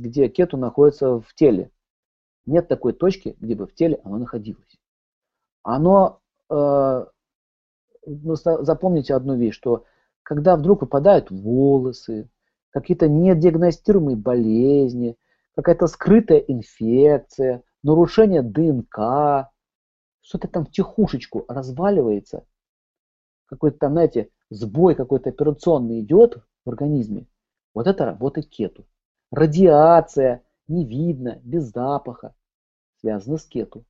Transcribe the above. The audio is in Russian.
где кету находится в теле. Нет такой точки, где бы в теле оно находилось. Оно, э, ну, запомните одну вещь, что когда вдруг выпадают волосы, какие-то недиагностируемые болезни, какая-то скрытая инфекция, нарушение ДНК, что-то там в тихушечку разваливается, какой-то там, знаете, сбой какой-то операционный идет в организме, вот это работа кету. Радиация, не видно, без запаха, связано с кету.